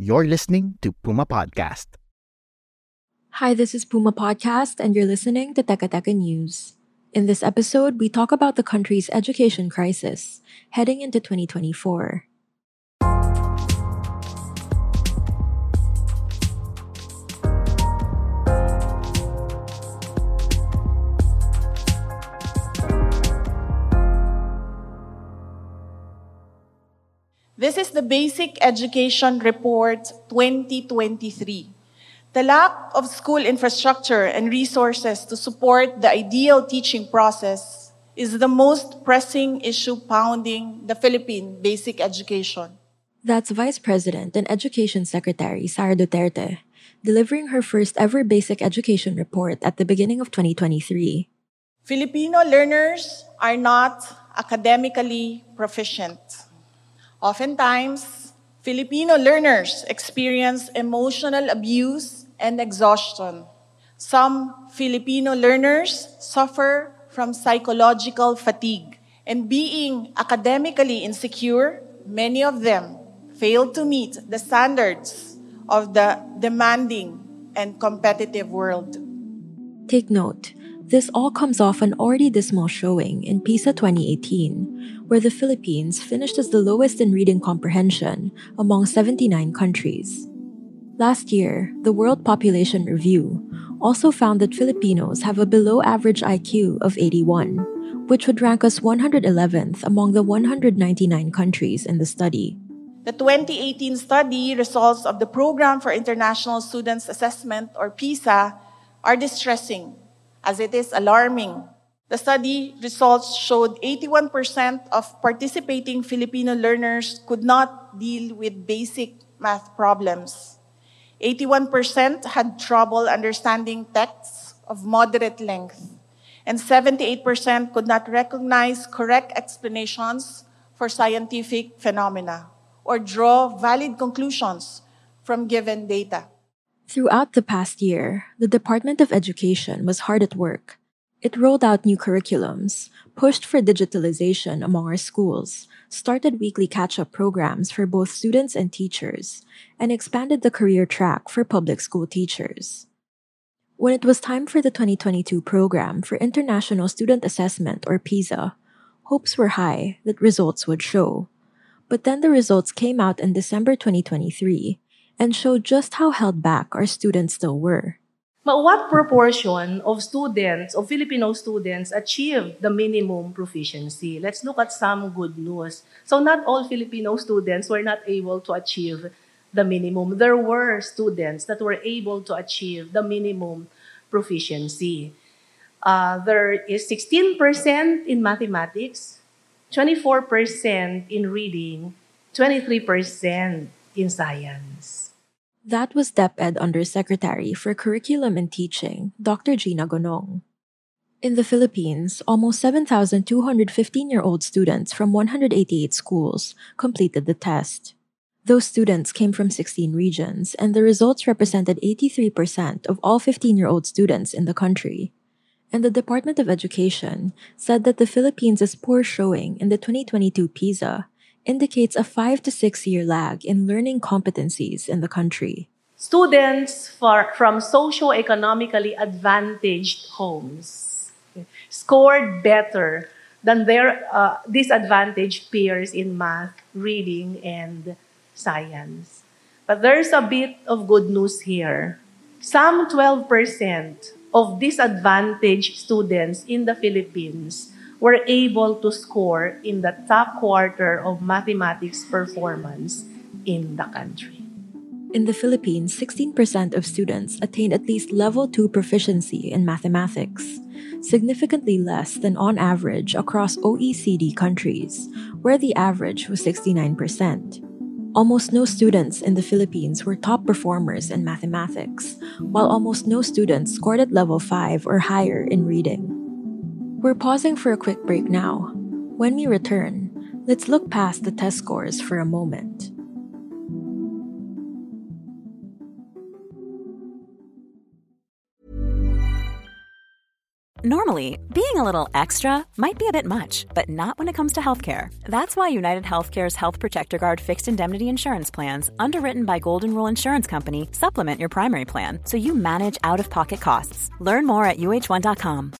You're listening to Puma Podcast. Hi, this is Puma Podcast, and you're listening to Teka Teka News. In this episode, we talk about the country's education crisis heading into 2024. This is the Basic Education Report 2023. The lack of school infrastructure and resources to support the ideal teaching process is the most pressing issue pounding the Philippine basic education. That's Vice President and Education Secretary Sara Duterte delivering her first ever basic education report at the beginning of 2023. Filipino learners are not academically proficient. Oftentimes, Filipino learners experience emotional abuse and exhaustion. Some Filipino learners suffer from psychological fatigue. And being academically insecure, many of them fail to meet the standards of the demanding and competitive world. Take note, this all comes off an already dismal showing in PISA 2018, where the Philippines finished as the lowest in reading comprehension among 79 countries. Last year, the World Population Review also found that Filipinos have a below average IQ of 81, which would rank us 111th among the 199 countries in the study. The 2018 study results of the Program for International Students Assessment, or PISA, are distressing as it is alarming. The study results showed 81% of participating Filipino learners could not deal with basic math problems. 81% had trouble understanding texts of moderate length, and 78% could not recognize correct explanations for scientific phenomena or draw valid conclusions from given data. Throughout the past year, the Department of Education was hard at work. It rolled out new curriculums, pushed for digitalization among our schools, started weekly catch up programs for both students and teachers, and expanded the career track for public school teachers. When it was time for the 2022 program for International Student Assessment or PISA, hopes were high that results would show. But then the results came out in December 2023 and show just how held back our students still were. But what proportion of students, of Filipino students, achieve the minimum proficiency? Let's look at some good news. So not all Filipino students were not able to achieve the minimum. There were students that were able to achieve the minimum proficiency. Uh, there is 16% in mathematics, 24% in reading, 23% in science. That was DepEd Undersecretary for Curriculum and Teaching, Dr. Gina Gonong. In the Philippines, almost 7,215 year old students from 188 schools completed the test. Those students came from 16 regions, and the results represented 83% of all 15 year old students in the country. And the Department of Education said that the Philippines' is poor showing in the 2022 PISA indicates a five to six year lag in learning competencies in the country. Students for, from socio-economically advantaged homes scored better than their uh, disadvantaged peers in math, reading, and science. But there's a bit of good news here. Some 12% of disadvantaged students in the Philippines were able to score in the top quarter of mathematics performance in the country. In the Philippines, 16% of students attained at least level 2 proficiency in mathematics, significantly less than on average across OECD countries, where the average was 69%. Almost no students in the Philippines were top performers in mathematics, while almost no students scored at level 5 or higher in reading. We're pausing for a quick break now. When we return, let's look past the test scores for a moment. Normally, being a little extra might be a bit much, but not when it comes to healthcare. That's why United Healthcare's Health Protector Guard fixed indemnity insurance plans, underwritten by Golden Rule Insurance Company, supplement your primary plan so you manage out of pocket costs. Learn more at uh1.com.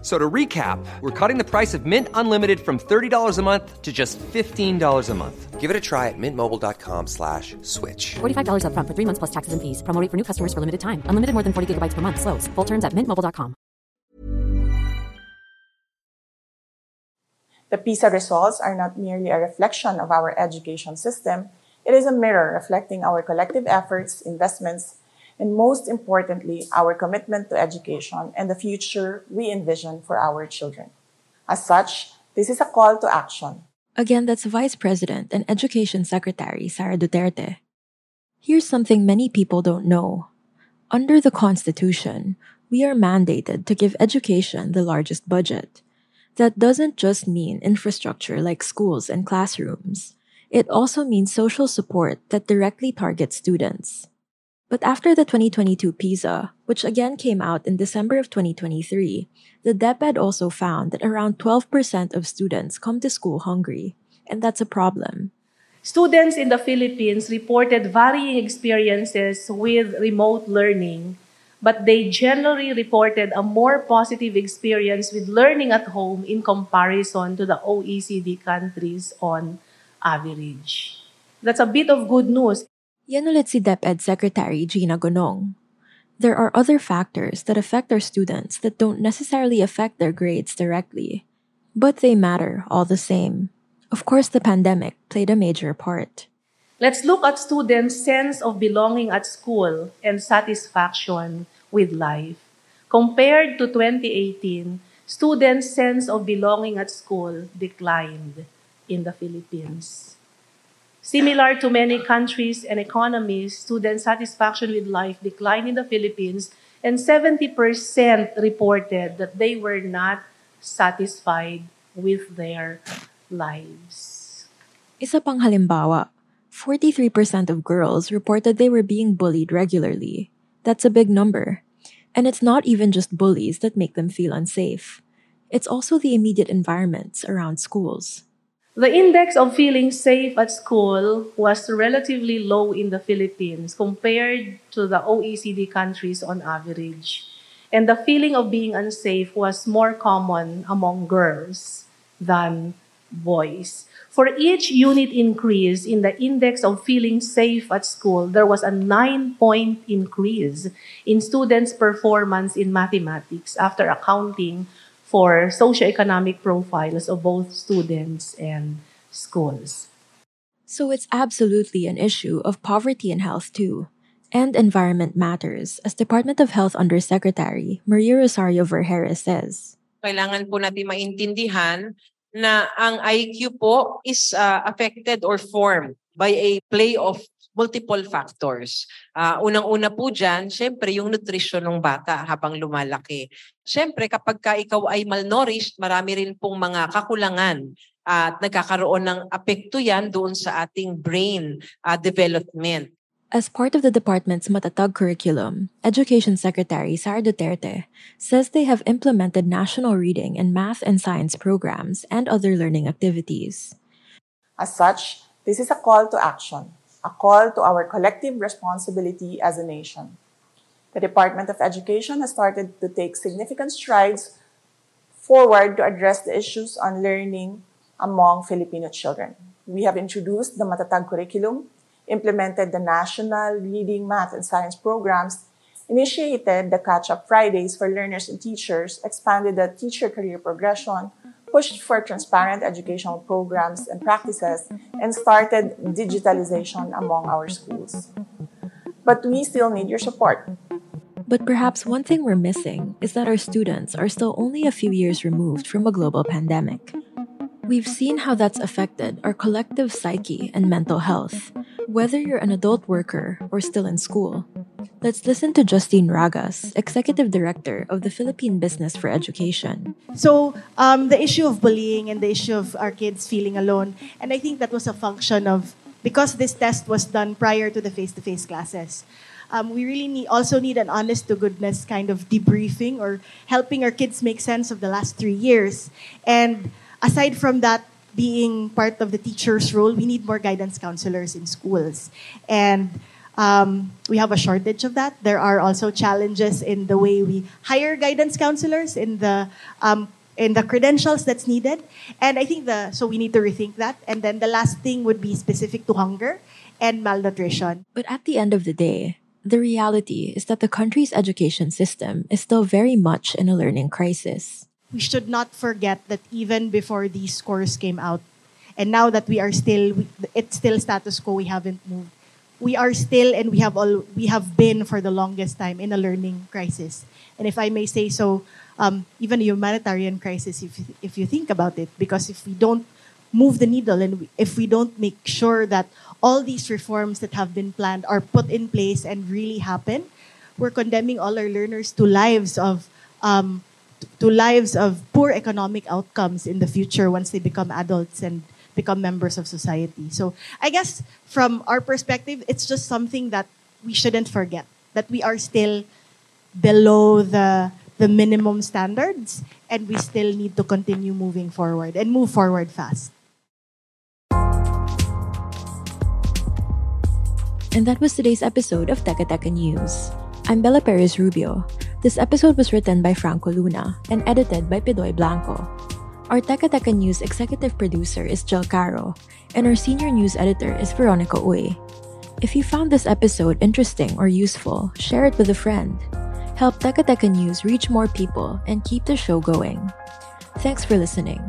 So to recap, we're cutting the price of Mint Unlimited from $30 a month to just $15 a month. Give it a try at mintmobile.com slash switch. $45 upfront for three months plus taxes and fees. Promo for new customers for limited time. Unlimited more than 40 gigabytes per month. Slows. Full terms at mintmobile.com. The PISA results are not merely a reflection of our education system, it is a mirror reflecting our collective efforts, investments, and most importantly, our commitment to education and the future we envision for our children. As such, this is a call to action. Again, that's Vice President and Education Secretary Sara Duterte. Here's something many people don't know. Under the Constitution, we are mandated to give education the largest budget. That doesn't just mean infrastructure like schools and classrooms. It also means social support that directly targets students. But after the 2022 PISA, which again came out in December of 2023, the DepEd also found that around 12% of students come to school hungry, and that's a problem. Students in the Philippines reported varying experiences with remote learning, but they generally reported a more positive experience with learning at home in comparison to the OECD countries on average. That's a bit of good news. Yan ulit si DepEd Secretary Gina Gonong. There are other factors that affect our students that don't necessarily affect their grades directly, but they matter all the same. Of course, the pandemic played a major part. Let's look at students' sense of belonging at school and satisfaction with life. Compared to 2018, students' sense of belonging at school declined in the Philippines. Similar to many countries and economies, student satisfaction with life declined in the Philippines, and 70% reported that they were not satisfied with their lives. Isa pang halimbawa, 43% of girls reported they were being bullied regularly. That's a big number. And it's not even just bullies that make them feel unsafe. It's also the immediate environments around schools. The index of feeling safe at school was relatively low in the Philippines compared to the OECD countries on average. And the feeling of being unsafe was more common among girls than boys. For each unit increase in the index of feeling safe at school, there was a nine point increase in students' performance in mathematics after accounting for socioeconomic profiles of both students and schools. So it's absolutely an issue of poverty and health too. And environment matters, as Department of Health Undersecretary Maria Rosario Vergeres says. Kailangan po natin maintindihan na ang IQ po is uh, affected or formed by a play of multiple factors. Uh, Unang-una po dyan, syempre yung nutrition ng bata habang lumalaki. Syempre kapag ka ikaw ay malnourished, marami rin pong mga kakulangan at nagkakaroon ng apekto yan doon sa ating brain uh, development. As part of the department's Matatag curriculum, Education Secretary Sara Duterte says they have implemented national reading and math and science programs and other learning activities. As such, this is a call to action a call to our collective responsibility as a nation. The Department of Education has started to take significant strides forward to address the issues on learning among Filipino children. We have introduced the Matatag curriculum, implemented the national reading, math, and science programs, initiated the Catch Up Fridays for learners and teachers, expanded the teacher career progression, pushed for transparent educational programs and practices, and started digitalization among our schools. But we still need your support. But perhaps one thing we're missing is that our students are still only a few years removed from a global pandemic. We've seen how that's affected our collective psyche and mental health, whether you're an adult worker or still in school. Let's listen to Justine Raagas, Executive Director of the Philippine Business for Education. So, um, the issue of bullying and the issue of our kids feeling alone, and I think that was a function of because this test was done prior to the face-to-face classes. Um, we really need, also need an honest to goodness kind of debriefing or helping our kids make sense of the last three years. And aside from that, being part of the teacher's role, we need more guidance counselors in schools. And um, we have a shortage of that. There are also challenges in the way we hire guidance counselors, in the um, in the credentials that's needed, and I think the so we need to rethink that. And then the last thing would be specific to hunger and malnutrition. But at the end of the day, the reality is that the country's education system is still very much in a learning crisis. We should not forget that even before these scores came out, and now that we are still, it's still status quo, we haven't moved we are still and we have all we have been for the longest time in a learning crisis. And if I may say so, um, even a humanitarian crisis, if if you think about it, because if we don't move the needle and we, if we don't make sure that all these reforms that have been planned are put in place and really happen, we're condemning all our learners to lives of um, to lives of poor economic outcomes in the future once they become adults and become members of society. So I guess from our perspective, it's just something that we shouldn't forget that we are still below the the minimum standards and we still need to continue moving forward and move forward fast. And that was today's episode of Teka News. I'm Bella Perez Rubio. This episode was written by Franco Luna and edited by Pidoy Blanco. Our Teka Teka News executive producer is Jill Caro, and our senior news editor is Veronica Uy. If you found this episode interesting or useful, share it with a friend. Help Teka Teka News reach more people and keep the show going. Thanks for listening.